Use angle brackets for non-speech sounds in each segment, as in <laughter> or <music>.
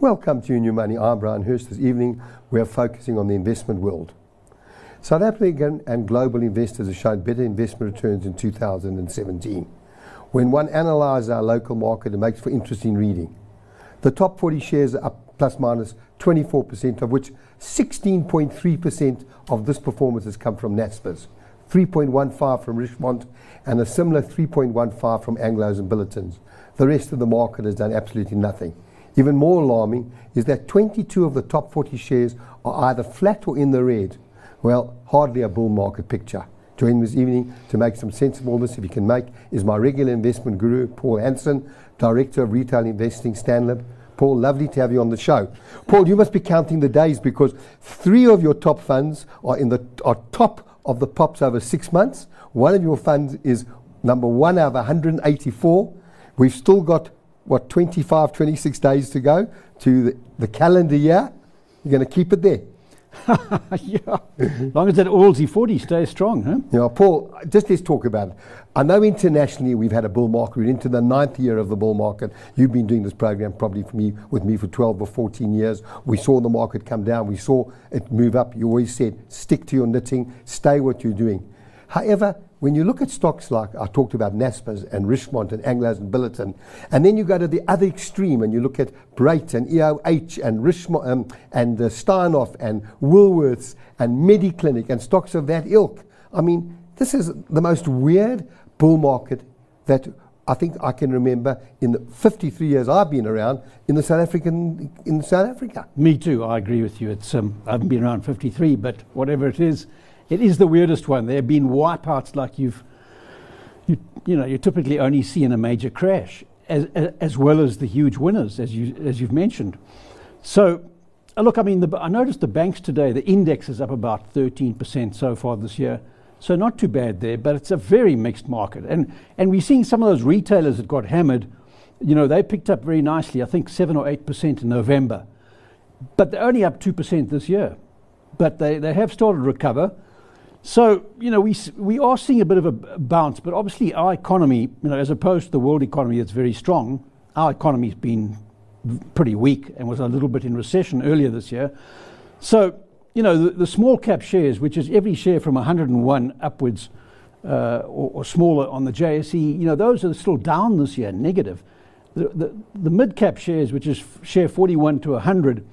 Welcome to New Money. I'm Brian Hurst. This evening we are focusing on the investment world. South African and global investors have shown better investment returns in 2017. When one analyses our local market, it makes for interesting reading. The top 40 shares are up plus minus 24%, of which 16.3% of this performance has come from Naspers, 3.15 from Richemont, and a similar 3.15 from Anglos and Billitons. The rest of the market has done absolutely nothing. Even more alarming is that 22 of the top 40 shares are either flat or in the red. Well, hardly a bull market picture. Joining this evening to make some sense of all this, if you can make, is my regular investment guru, Paul Hanson, Director of Retail Investing, Stanlib. Paul, lovely to have you on the show. Paul, you must be counting the days because three of your top funds are in the are top of the pops over six months. One of your funds is number one out of 184. We've still got what 25, 26 days to go to the, the calendar year. You're going to keep it there. <laughs> yeah, as long as that ALSI 40 stays strong, huh? Yeah, Paul, just let's talk about it. I know internationally we've had a bull market. We're into the ninth year of the bull market. You've been doing this program probably for me with me for 12 or 14 years. We saw the market come down. We saw it move up. You always said, stick to your knitting, stay what you're doing. However, when you look at stocks like I talked about Naspers and Richemont and Anglos and Billiton, and then you go to the other extreme and you look at Brait and EOH and Richemont um, and uh, Steinhoff and Woolworths and Mediclinic and stocks of that ilk. I mean, this is the most weird bull market that I think I can remember in the 53 years I've been around in the South African in South Africa. Me too. I agree with you. It's um, I haven't been around 53, but whatever it is, it is the weirdest one. There have been wipeouts like you've, you, you know, you typically only see in a major crash, as, as well as the huge winners, as, you, as you've mentioned. So, uh, look, I mean, the, I noticed the banks today, the index is up about 13% so far this year. So not too bad there, but it's a very mixed market. And, and we're seeing some of those retailers that got hammered, you know, they picked up very nicely, I think 7 or 8% in November. But they're only up 2% this year. But they, they have started to recover. So, you know, we, we are seeing a bit of a bounce, but obviously our economy, you know, as opposed to the world economy that's very strong, our economy's been pretty weak and was a little bit in recession earlier this year. So, you know, the, the small cap shares, which is every share from 101 upwards uh, or, or, smaller on the JSE, you know, those are still down this year, negative. The, the, the mid cap shares, which is share 41 to 100,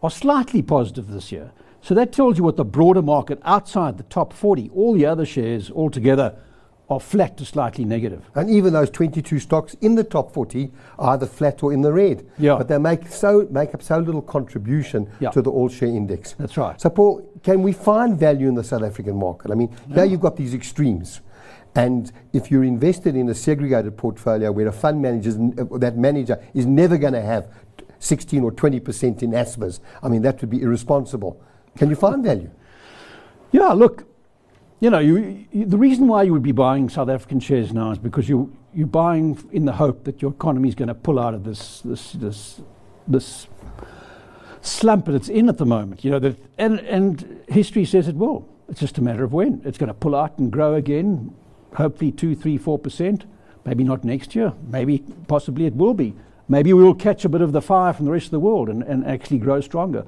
are slightly positive this year. So that tells you what the broader market outside the top 40, all the other shares altogether are flat to slightly negative. And even those 22 stocks in the top 40 are either flat or in the red. Yeah. But they make so make up so little contribution yeah. to the all share index. That's right. So Paul, can we find value in the South African market? I mean, yeah. here you've got these extremes. And if you're invested in a segregated portfolio where a fund manager, uh, that manager is never going to have 16 or 20% in Naspers, I mean, that would be irresponsible. Can you find value? Yeah, look, you know, you, you, the reason why you would be buying South African shares now is because you, you're buying in the hope that your economy is going to pull out of this, this, this, this slump that it's in at the moment. You know, that, and, and history says it will. It's just a matter of when. It's going to pull out and grow again, hopefully two, three, four percent. Maybe not next year. Maybe, possibly it will be. Maybe we will catch a bit of the fire from the rest of the world and, and actually grow stronger.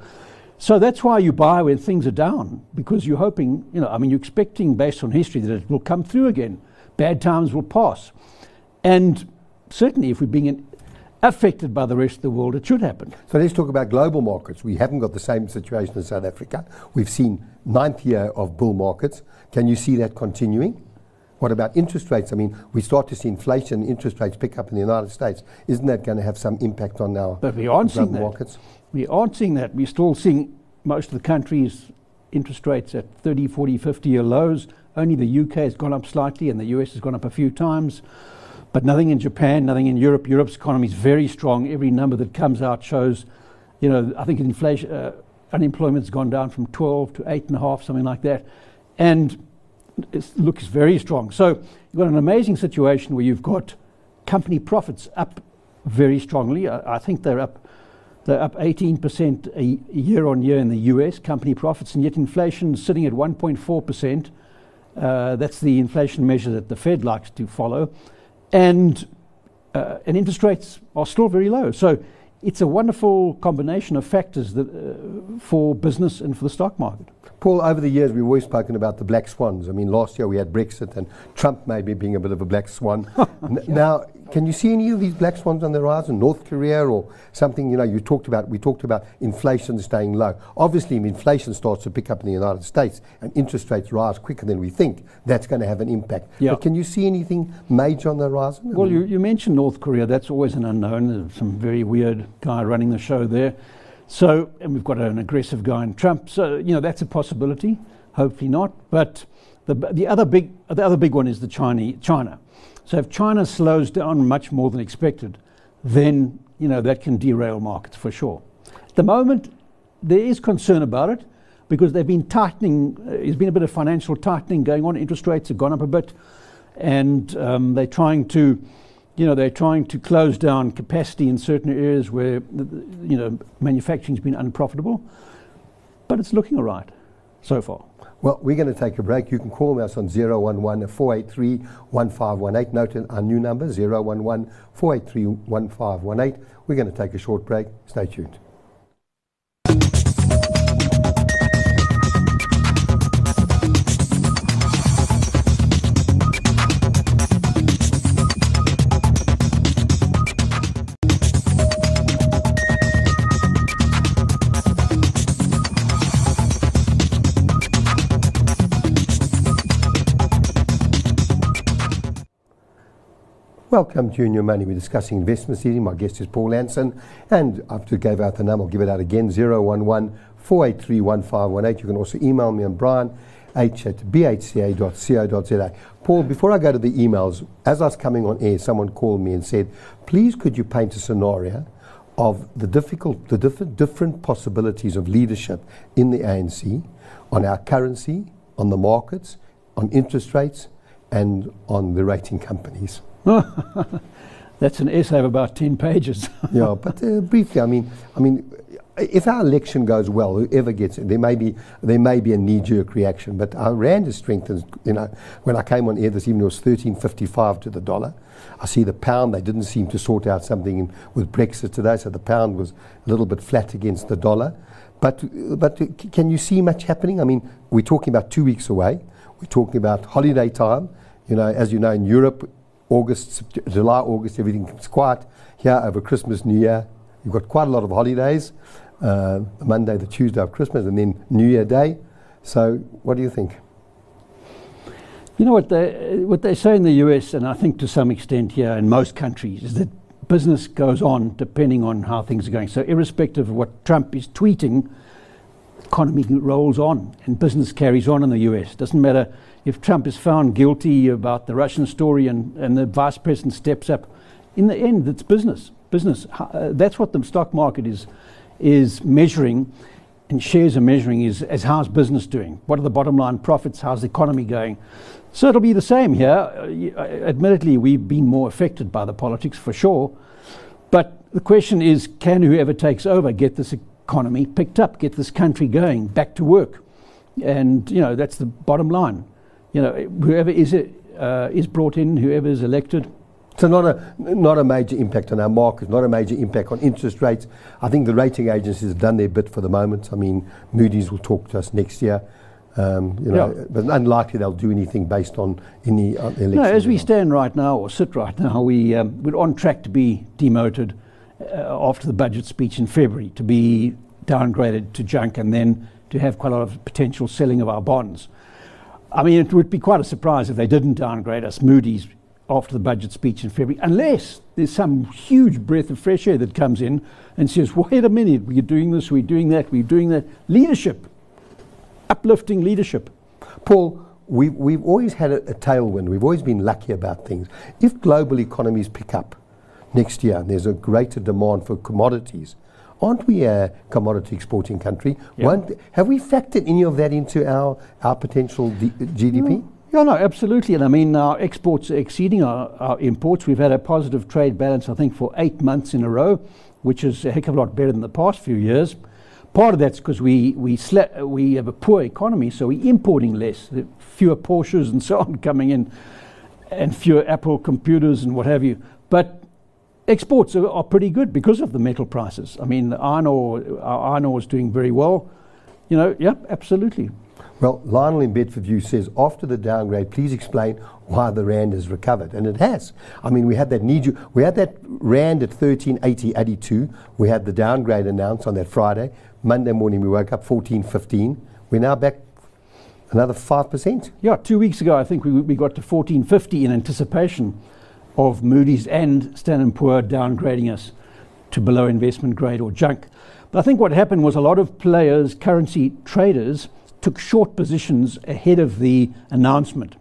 So that's why you buy when things are down, because you're hoping, you know, I mean, you're expecting based on history that it will come through again. Bad times will pass. And certainly, if we're being affected by the rest of the world, it should happen. So let's talk about global markets. We haven't got the same situation in South Africa. We've seen ninth year of bull markets. Can you see that continuing? What about interest rates? I mean, we start to see inflation, interest rates pick up in the United States. Isn't that going to have some impact on our but we aren't global seeing markets? We aren't seeing that. We're still seeing most of the countries' interest rates at 30, 40, 50 year lows. Only the UK has gone up slightly and the US has gone up a few times. But nothing in Japan, nothing in Europe. Europe's economy is very strong. Every number that comes out shows, you know, I think inflation, uh, unemployment's gone down from 12 to 8.5, something like that. And it looks very strong. So you've got an amazing situation where you've got company profits up very strongly. I, I think they're up they're up 18% a year on year in the US, company profits, and yet inflation is sitting at 1.4%. Uh, that's the inflation measure that the Fed likes to follow. And, uh, and interest rates are still very low. So it's a wonderful combination of factors that, uh, for business and for the stock market. Paul, over the years, we've always spoken about the black swans. I mean, last year we had Brexit and Trump maybe being a bit of a black swan. <laughs> N- now, can you see any of these black swans on the horizon? North Korea or something, you know, you talked about, we talked about inflation staying low. Obviously, if inflation starts to pick up in the United States and interest rates rise quicker than we think, that's going to have an impact. Yeah. But can you see anything major on the horizon? Well, you, you mentioned North Korea. That's always an unknown. There's some very weird guy running the show there. So, and we've got an aggressive guy in Trump. So, you know, that's a possibility. Hopefully not. But the, the other big, the other big one is the China. China. So, if China slows down much more than expected, then you know that can derail markets for sure. At the moment, there is concern about it because they've been tightening. Uh, there's been a bit of financial tightening going on. Interest rates have gone up a bit, and um, they're trying to you know, they're trying to close down capacity in certain areas where, you know, manufacturing's been unprofitable. But it's looking all right so far. Well, we're going to take a break. You can call us on 011 483 1518. Note our new number 011 483 1518. We're going to take a short break. Stay tuned. Welcome to Junior Money. We're discussing investment season. My guest is Paul Hanson. And after gave out the number, I'll give it out again 011 483 1518. You can also email me on brian h at bhca.co.za. Paul, before I go to the emails, as I was coming on air, someone called me and said, please could you paint a scenario of the difficult, the different, different possibilities of leadership in the ANC on our currency, on the markets, on interest rates, and on the rating companies. <laughs> That's an essay of about 10 pages. <laughs> yeah, but uh, briefly, I mean, I mean, if our election goes well, whoever gets it, there may be there may be a knee-jerk reaction. But our rand is strengthened. You know, when I came on air this evening, it was thirteen fifty-five to the dollar. I see the pound. They didn't seem to sort out something with Brexit today, so the pound was a little bit flat against the dollar. But but can you see much happening? I mean, we're talking about two weeks away. We're talking about holiday time. You know, as you know, in Europe, August, July, August, everything's quiet. Here over Christmas, New Year, you've got quite a lot of holidays. Uh, Monday, the Tuesday of Christmas, and then New Year Day. So, what do you think? You know what they what they say in the US, and I think to some extent here in most countries, is that business goes on depending on how things are going. So, irrespective of what Trump is tweeting, economy rolls on and business carries on in the US. Doesn't matter if Trump is found guilty about the Russian story and, and the vice president steps up, in the end, it's business. Business. Uh, that's what the stock market is, is measuring, and shares are measuring is as how's business doing? What are the bottom line profits? How's the economy going? So it'll be the same here. Uh, uh admittedly, we've been more affected by the politics for sure. But the question is can whoever takes over get this economy picked up, get this country going, back to work? And, you know, that's the bottom line you know, whoever is, it, uh, is brought in, whoever is elected. So not a not a major impact on our markets, not a major impact on interest rates. I think the rating agencies have done their bit for the moment. I mean, Moody's will talk to us next year. Um, you know, yeah. but unlikely they'll do anything based on any uh, election. No, as we stand right now, or sit right now, we um, we're on track to be demoted Uh, after the budget speech in February, to be downgraded to junk, and then to have quite a lot of potential selling of our bonds. I mean, it would be quite a surprise if they didn't downgrade us, Moody's, after the budget speech in February, unless there's some huge breath of fresh air that comes in and says, wait a minute, we're doing this, we're doing that, we're doing that. Leadership, uplifting leadership. Paul, we've, we've always had a, a tailwind. We've always been lucky about things. If global economies pick up next year and there's a greater demand for commodities, aren't we a commodity exporting country? Have we factored any of that into our, our potential D- GDP? Yeah, no, absolutely. And I mean, our exports are exceeding our, our, imports. We've had a positive trade balance, I think, for eight months in a row, which is a heck of a lot better than the past few years. Part of that's because we, we, sla- we have a poor economy, so we're importing less. Fewer Porsches and so on <laughs> coming in, and fewer Apple computers and what have you. But exports are, are, pretty good because of the metal prices. I mean, iron ore, uh, iron ore is doing very well. You know, yeah, absolutely. Well, Lionel in Bedfordview says, after the downgrade, please explain why the rand has recovered, and it has. I mean, we had that need we had that rand at 1380.82. We had the downgrade announced on that Friday. Monday morning, we woke up 14.15. We're now back another five percent. Yeah, two weeks ago, I think we we got to 14.50 in anticipation of Moody's and Standard Poor downgrading us to below investment grade or junk. But I think what happened was a lot of players, currency traders took short positions ahead of the announcement.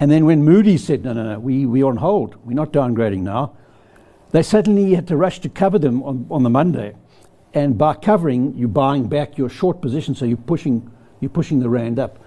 And then when Moody's said, no, no, no, we, we're on hold, we're not downgrading now, they suddenly had to rush to cover them on, on the Monday. And by covering, you're buying back your short position, so you're pushing, you're pushing the Rand up.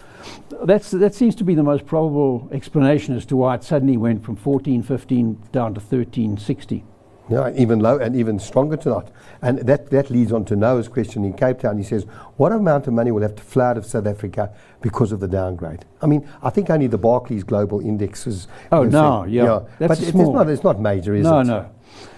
That's, that seems to be the most probable explanation as to why it suddenly went from 14.15 down to 13.60. Yeah, even low and even stronger tonight. And that, that leads on to Noah's question in Cape Town. He says, What amount of money will have to flow out of South Africa because of the downgrade? I mean, I think only the Barclays Global Index is. Oh, no, yeah. yeah. That's but it's not, it's not major, is no, it? No, no.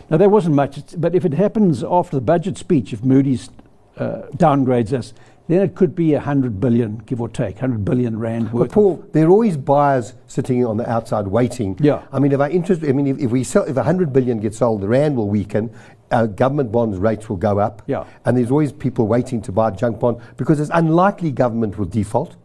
Now, there wasn't much. But if it happens after the budget speech, if Moody's uh, downgrades us, then it could be 100 billion, give or take, 100 billion rand worth. But Paul, there are always buyers sitting on the outside waiting. Yeah. I mean, if our interest, I mean, if, if we sell, if 100 billion gets sold, the rand will weaken, our government bonds rates will go up. Yeah. And there's always people waiting to buy junk bond because it's unlikely government will default.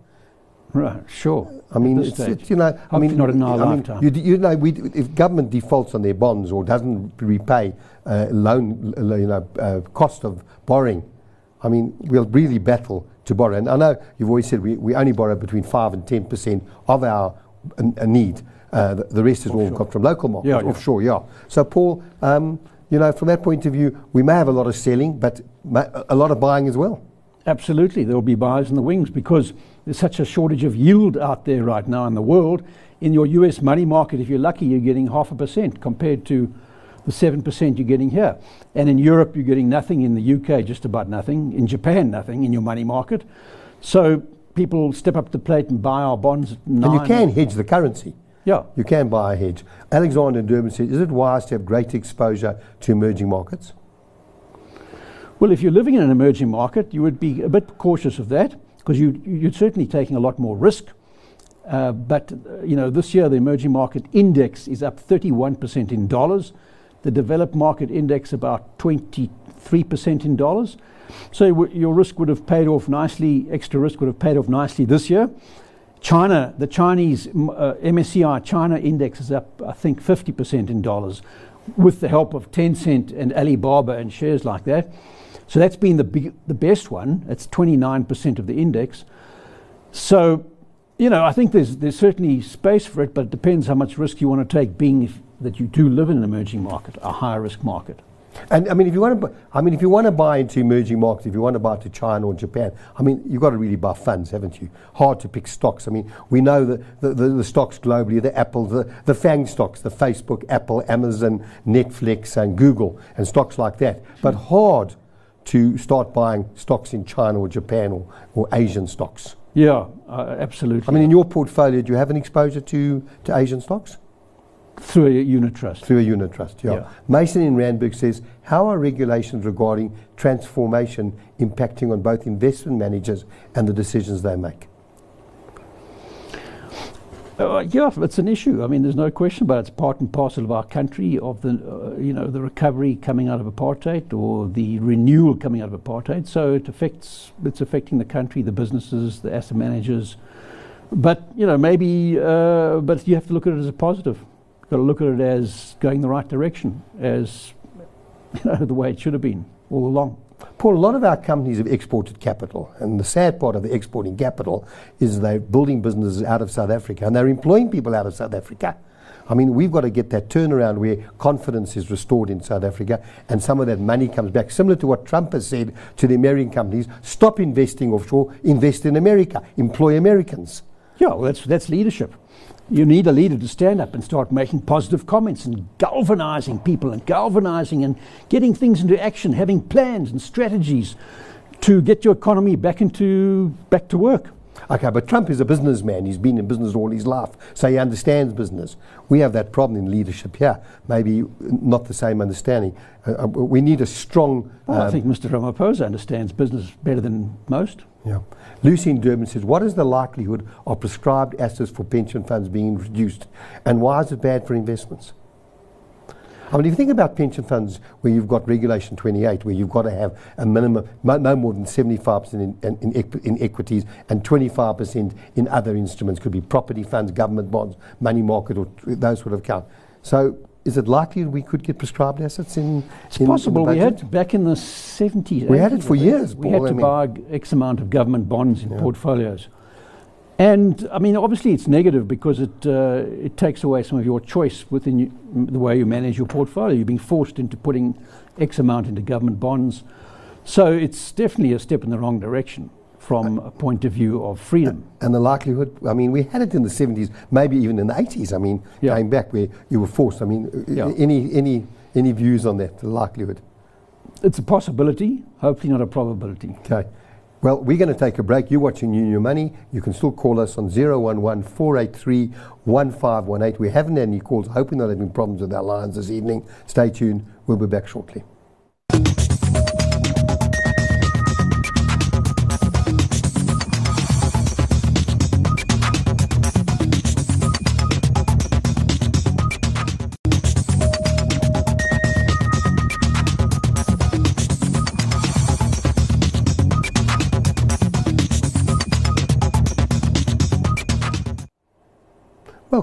Right, sure. I mean, it's, it's, you know, I mean, not in our I lifetime. Mean, you, you, know, we, if government defaults on their bonds or doesn't repay uh, loan, you know, uh, cost of borrowing, I mean, we'll really battle to borrow. And I know you've always said we, we only borrow between 5 and 10% of our uh, need. Uh, the, the, rest is offshore. all got from local markets, yeah, offshore, yeah. So, Paul, um, you know, from that point of view, we may have a lot of selling, but a lot of buying as well. Absolutely, there will be buyers in the wings because there's such a shortage of yield out there right now in the world. In your US money market, if you're lucky, you're getting half a percent compared to the 7% you're getting here. And in Europe, you're getting nothing. In the UK, just about nothing. In Japan, nothing in your money market. So people step up the plate and buy our bonds. and you can hedge the currency. Yeah. You can buy a hedge. Alexander Durban says, is it wise to have great exposure to emerging markets? Well, if you're living in an emerging market, you would be a bit cautious of that because you, you're certainly taking a lot more risk. Uh, but, you know, this year the emerging market index is up 31% in dollars the developed market index about 23% in dollars. So w- your risk would have paid off nicely, extra risk would have paid off nicely this year. China, the Chinese uh, MSCI China index is up, I think, 50% in dollars with the help of Tencent and Alibaba and shares like that. So that's been the, big, the best one. It's 29% of the index. So, you know, I think there's, there's certainly space for it, but it depends how much risk you want to take being if, that you do live in an emerging market, a high risk market. And I mean, if you want to, I mean, if you want to buy into emerging markets, if you want to buy to China or Japan, I mean, you've got to really buy funds, haven't you? Hard to pick stocks. I mean, we know that the, the, the stocks globally, the Apple, the, the FANG stocks, the Facebook, Apple, Amazon, Netflix, and Google, and stocks like that. But hard to start buying stocks in China or Japan or, or Asian stocks. Yeah, uh, absolutely. I mean, in your portfolio, do you have an exposure to, to Asian stocks? Through a unit trust. Through a unit trust, yeah. yeah. Mason in Randburg says, how are regulations regarding transformation impacting on both investment managers and the decisions they make? Uh, yeah, it's an issue. I mean, there's no question about it. It's part and parcel of our country, of the, uh, you know, the recovery coming out of apartheid or the renewal coming out of apartheid. So it affects, it's affecting the country, the businesses, the asset managers. But, you know, maybe, uh, but you have to look at it as a positive You've got to look at it as going the right direction, as <laughs> you know, the way it should have been all along. Paul, a lot of our companies have exported capital, and the sad part of the exporting capital is they're building businesses out of South Africa and they're employing people out of South Africa. I mean, we've got to get that turnaround where confidence is restored in South Africa and some of that money comes back. Similar to what Trump has said to the American companies stop investing offshore, invest in America, employ Americans. Yeah, well, that's, that's leadership you need a leader to stand up and start making positive comments and galvanizing people and galvanizing and getting things into action, having plans and strategies to get your economy back into back to work. Okay, but Trump is a businessman. He's been in business all his life, so he understands business. We have that problem in leadership here. Maybe not the same understanding. Uh, uh, we need a strong. Well, I um, think Mr. Ramaphosa understands business better than most. Yeah. Lucy in Durban says, What is the likelihood of prescribed assets for pension funds being reduced, And why is it bad for investments? I mean, if you think about pension funds where you've got Regulation 28, where you've got to have a minimum, no more than 75% in, in, in, equ- in equities and 25% in other instruments, could be property funds, government bonds, money market, or those sort of account. So is it likely we could get prescribed assets in? It's in, possible. In we had back in the 70s. We had it for years, We Paul, had I to mean. buy X amount of government bonds in Yeah. portfolios. And I mean, obviously, it's negative because it uh, it takes away some of your choice within you, m- the way you manage your portfolio. You're being forced into putting X amount into government bonds. So it's definitely a step in the wrong direction from a point of view of freedom. And the likelihood, I mean, we had it in the 70s, maybe even in the 80s. I mean, Yeah. going back where you were forced. I mean, uh, Yeah. any, any, any views on that, the likelihood? It's a possibility, hopefully not a probability. Okay. Well, we're going to take a break. You're watching New Money. You can still call us on 011 483 1518. We haven't had any calls. Hoping not having problems with our lines this evening. Stay tuned. We'll be back shortly.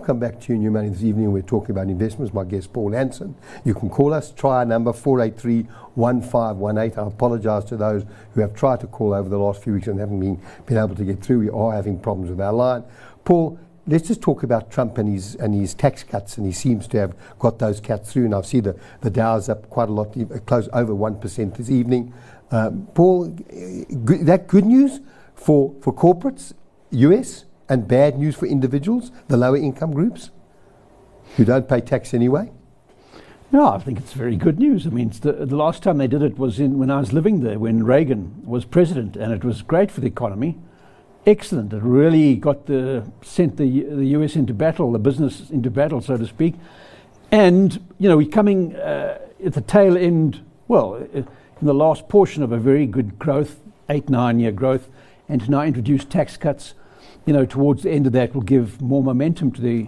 Welcome back to you, New Money this evening. We're talking about investments. My guest, Paul Hanson. You can call us. Try our number 483 1518. I apologise to those who have tried to call over the last few weeks and haven't been, been able to get through. We are having problems with our line. Paul, let's just talk about Trump and his, and his tax cuts. And he seems to have got those cuts through. And I've seen the, the Dow's up quite a lot, close over 1% this evening. Um, Paul, that good news for, for corporates, US? And bad news for individuals, the lower income groups who don't pay tax anyway? No, I think it's very good news. I mean, the, the last time they did it was in when I was living there, when Reagan was president, and it was great for the economy. Excellent. It really got the sent the the U.S. into battle, the business into battle, so to speak. And you know, we're coming uh, at the tail end. Well, uh, in the last portion of a very good growth, eight nine year growth, and to now introduce tax cuts. You know, towards the end of that will give more momentum to the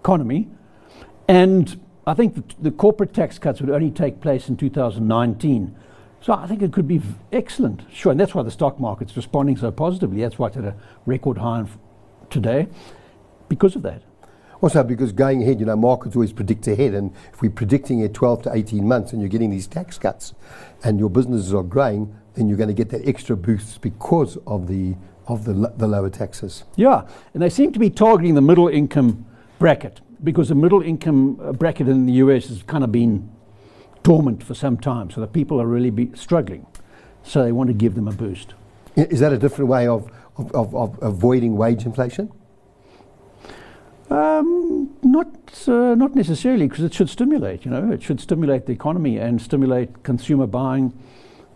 economy. And I think that the corporate tax cuts would only take place in 2019. So I think it could be excellent. Sure, and that's why the stock market's responding so positively. That's why it's at a record high today because of that. Also, because going ahead, you know, markets always predict ahead, and if we're predicting it 12 to 18 months and you're getting these tax cuts and your businesses are growing, then you're going to get that extra boost because of the, of the, the lower taxes. Yeah, and they seem to be targeting the middle income bracket because the middle income uh, bracket in the US has kind of been dormant for some time. So the people are really be struggling. So they want to give them a boost. Is that a different way of, of, of, of avoiding wage inflation? Um, not uh, not necessarily, because it should stimulate. You know, it should stimulate the economy and stimulate consumer buying.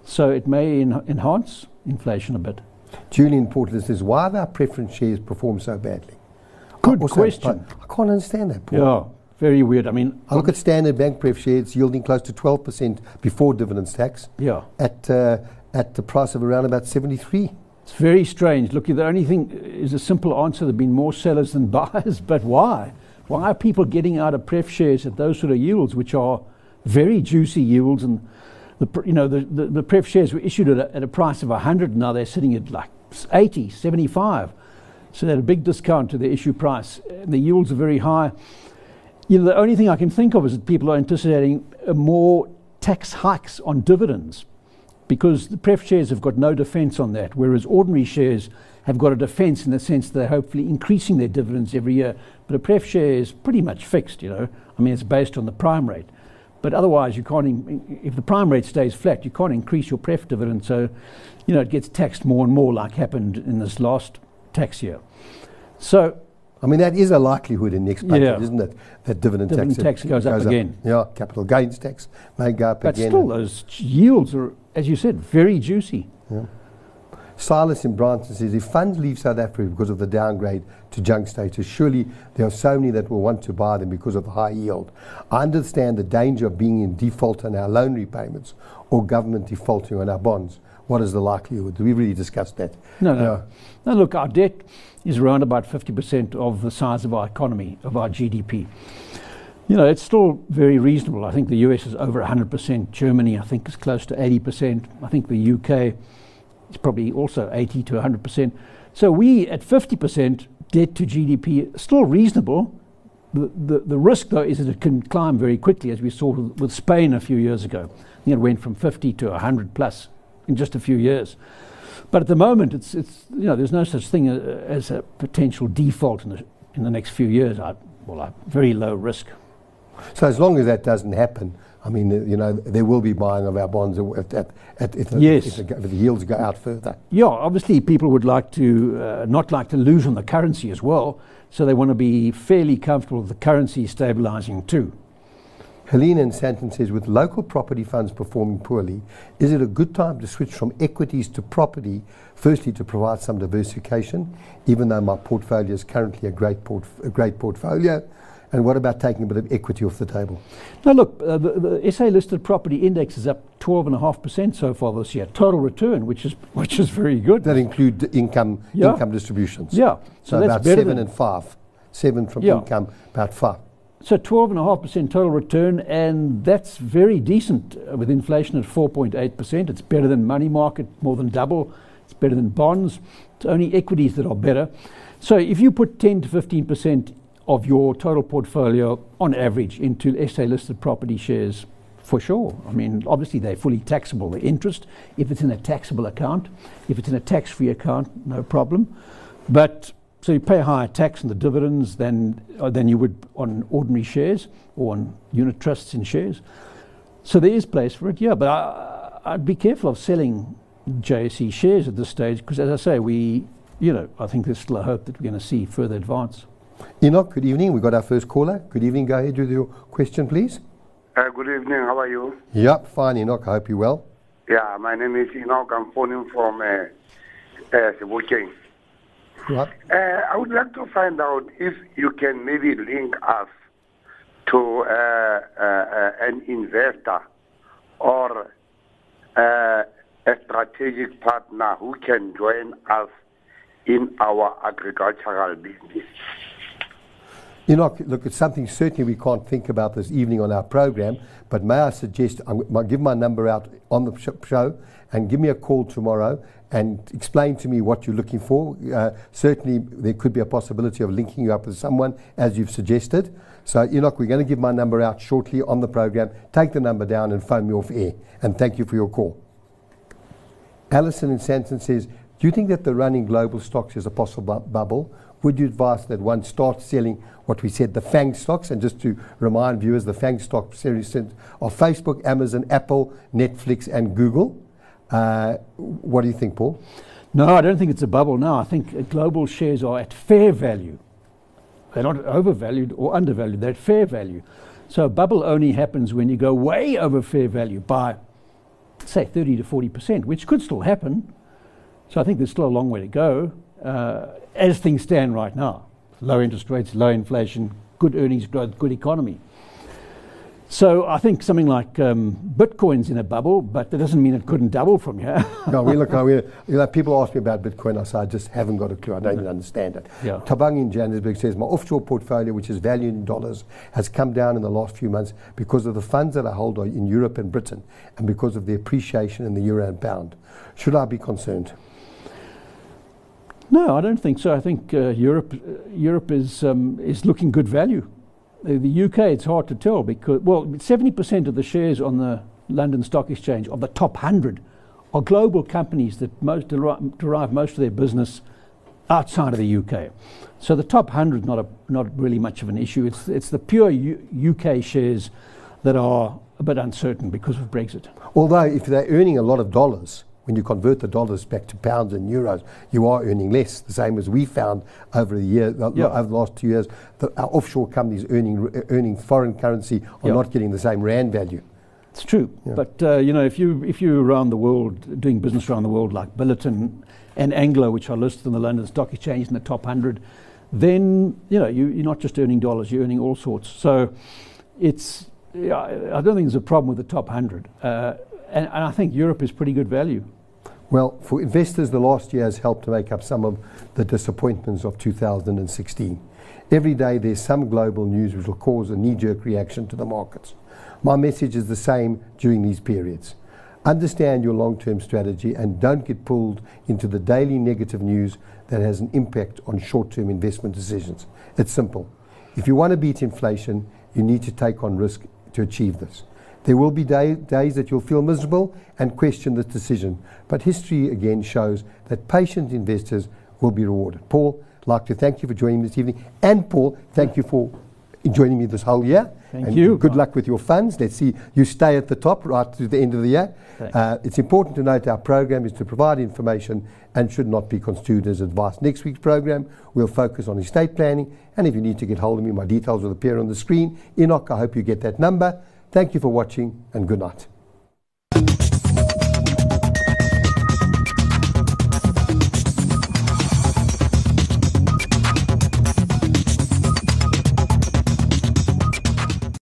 So it may en- enhance inflation a bit. Julian Portland says, why have our preference shares perform so badly? Good question. I, I can't understand that, Paul. Yeah, very weird. I mean, I look at Standard Bank pref shares yielding close to 12% before dividends tax yeah, at, uh, at the price of around about 73. it's very strange. Look, the only thing is a simple answer. There've been more sellers than <laughs> buyers, but why? Why are people getting out of pref shares at those sort of yields, which are very juicy yields? And the you know the, the, the pref shares were issued at a, at a price of 100. and Now they're sitting at like 80, 75. So they had a big discount to the issue price. And the yields are very high. You know, the only thing I can think of is that people are anticipating uh, more tax hikes on dividends because the pref shares have got no defence on that, whereas ordinary shares have got a defence in the sense that they're hopefully increasing their dividends every year. But a pref share is pretty much fixed, you know. I mean, it's based on the prime rate. But otherwise, you can't. In, if the prime rate stays flat, you can't increase your pref dividend. So, you know, it gets taxed more and more, like happened in this last tax year. So, I mean, that is a likelihood in the next budget, Yeah. isn't it? That dividend, Dividend tax, tax goes up again. Yeah, capital gains tax may go up but again. But still, those yields are, as you said, very juicy. Silas in Bryanston says if funds leave South Africa because of the downgrade to junk status, surely there are so many that will want to buy them because of the high yield. I understand the danger of being in default on our loan repayments or government defaulting on our bonds. What is the likelihood? Do We've really discussed that. No, no. No, look, our debt is around about 50% of the size of our economy, of our GDP. You know, it's still very reasonable. I think the US is over 100%. Germany, I think, is close to 80%. I think the UK is probably also 80 to 100%. So we, at 50% debt to GDP, still reasonable. The, the, the risk, though, is that it can climb very quickly, as we saw with Spain a few years ago. I think it went from 50 to 100 plus in just a few years. But at the moment, it's, it's you know, there's no such thing as a potential default in the, in the next few years. I, well, I, very low risk. So as long as that doesn't happen, I mean, you know, there will be buying of our bonds at, at, at if, the, yes. if, the, if, the, yields go out further. Yeah, obviously people would like to uh, not like to lose on the currency as well, so they want to be fairly comfortable with the currency stabilizing too. Helena in Sandton says, with local property funds performing poorly, is it a good time to switch from equities to property, firstly to provide some diversification, even though my portfolio is currently a great, portf- a great portfolio? And what about taking a bit of equity off the table? Now, look, uh, the, the, SA listed property index is up 12.5% so far this year. Total return, which is <laughs> which is very good. That include income yeah. income distributions. Yeah, so, so about seven and five, seven from yeah. income, about five. So 12.5% total return, and that's very decent uh, with inflation at 4.8%. It's better than money market, more than double. It's better than bonds. It's only equities that are better. So if you put 10 to 15% of your total portfolio on average into SA listed property shares, for sure. I mean, obviously they're fully taxable, the interest, if it's in a taxable account. If it's in a tax free account, no problem. But so you pay higher tax on the dividends than, uh, than you would on ordinary shares or on unit trusts in shares. So there is place for it, yeah. But I, I'd be careful of selling JSE shares at this stage because, as I say, we, you know, I think there's still a hope that we're going to see further advance. Enoch, good evening. We've got our first caller. Good evening. Go ahead with your question, please. Uh, good evening. How are you? Yep, fine, Enoch. I hope you're well. Yeah, my name is Enoch. I'm phoning from uh, uh, what? Uh, I would like to find out if you can maybe link us to uh, uh, uh an investor or uh, a strategic partner who can join us in our agricultural business. You know, look, it's something certainly we can't think about this evening on our program, but may I suggest, I'll give my number out on the show and give me a call tomorrow and explain to me what you're looking for. Uh, certainly, there could be a possibility of linking you up with someone, as you've suggested. So, Enoch, we're going to give my number out shortly on the program. Take the number down and phone me off air. And thank you for your call. Alison in Sandton says, Do you think that the running global stocks is a possible bu- bubble? Would you advise that one start selling what we said, the FANG stocks? And just to remind viewers, the FANG stock series of Facebook, Amazon, Apple, Netflix, and Google. Uh, what do you think, Paul? No, I don't think it's a bubble now. I think global shares are at fair value. They're not overvalued or undervalued, they're at fair value. So a bubble only happens when you go way over fair value by, say, 30 to 40%, which could still happen. So I think there's still a long way to go uh, as things stand right now. Low interest rates, low inflation, good earnings growth, good economy. So I think something like um, Bitcoin's in a bubble, but that doesn't mean it couldn't double from here. <laughs> no, we look. We, you know, people ask me about Bitcoin. I say I just haven't got a clue. I don't even understand it. Yeah. Tabang in Johannesburg says my offshore portfolio, which is valued in dollars, has come down in the last few months because of the funds that I hold in Europe and Britain, and because of the appreciation in the euro and pound. Should I be concerned? No, I don't think so. I think uh, Europe, uh, Europe is um, is looking good value the UK, it's hard to tell because, well, 70% of the shares on the London Stock Exchange of the top 100 are global companies that most derive, derive most of their business outside of the UK. So the top 100 is not, a, not really much of an issue. It's, it's the pure U- UK shares that are a bit uncertain because of Brexit. Although, if they're earning a lot of dollars, when you convert the dollars back to pounds and euros, you are earning less. The same as we found over the year, yeah. over the last two years, that our offshore companies earning earning foreign currency are yeah. not getting the same rand value. It's true, yeah. but uh, you know, if you if you're around the world doing business around the world like Billiton and Anglo, which are listed on the London Stock Exchange in the top 100, then you know you, you're not just earning dollars, you're earning all sorts. So it's yeah, I don't think there's a problem with the top 100, uh, and, and I think Europe is pretty good value. Well, for investors, the last year has helped to make up some of the disappointments of 2016. Every day there's some global news which will cause a knee jerk reaction to the markets. My message is the same during these periods. Understand your long term strategy and don't get pulled into the daily negative news that has an impact on short term investment decisions. It's simple. If you want to beat inflation, you need to take on risk to achieve this. There will be day, days that you'll feel miserable and question this decision, but history again shows that patient investors will be rewarded. Paul, I'd like to thank you for joining me this evening. And Paul, thank you for joining me this whole year. Thank and you. Good luck with your funds. Let's see you stay at the top right to the end of the year. Uh, it's important to note our program is to provide information and should not be construed as advice. Next week's program, we'll focus on estate planning. And if you need to get hold of me, my details will appear on the screen. Enoch, I hope you get that number. Thank you for watching and good night.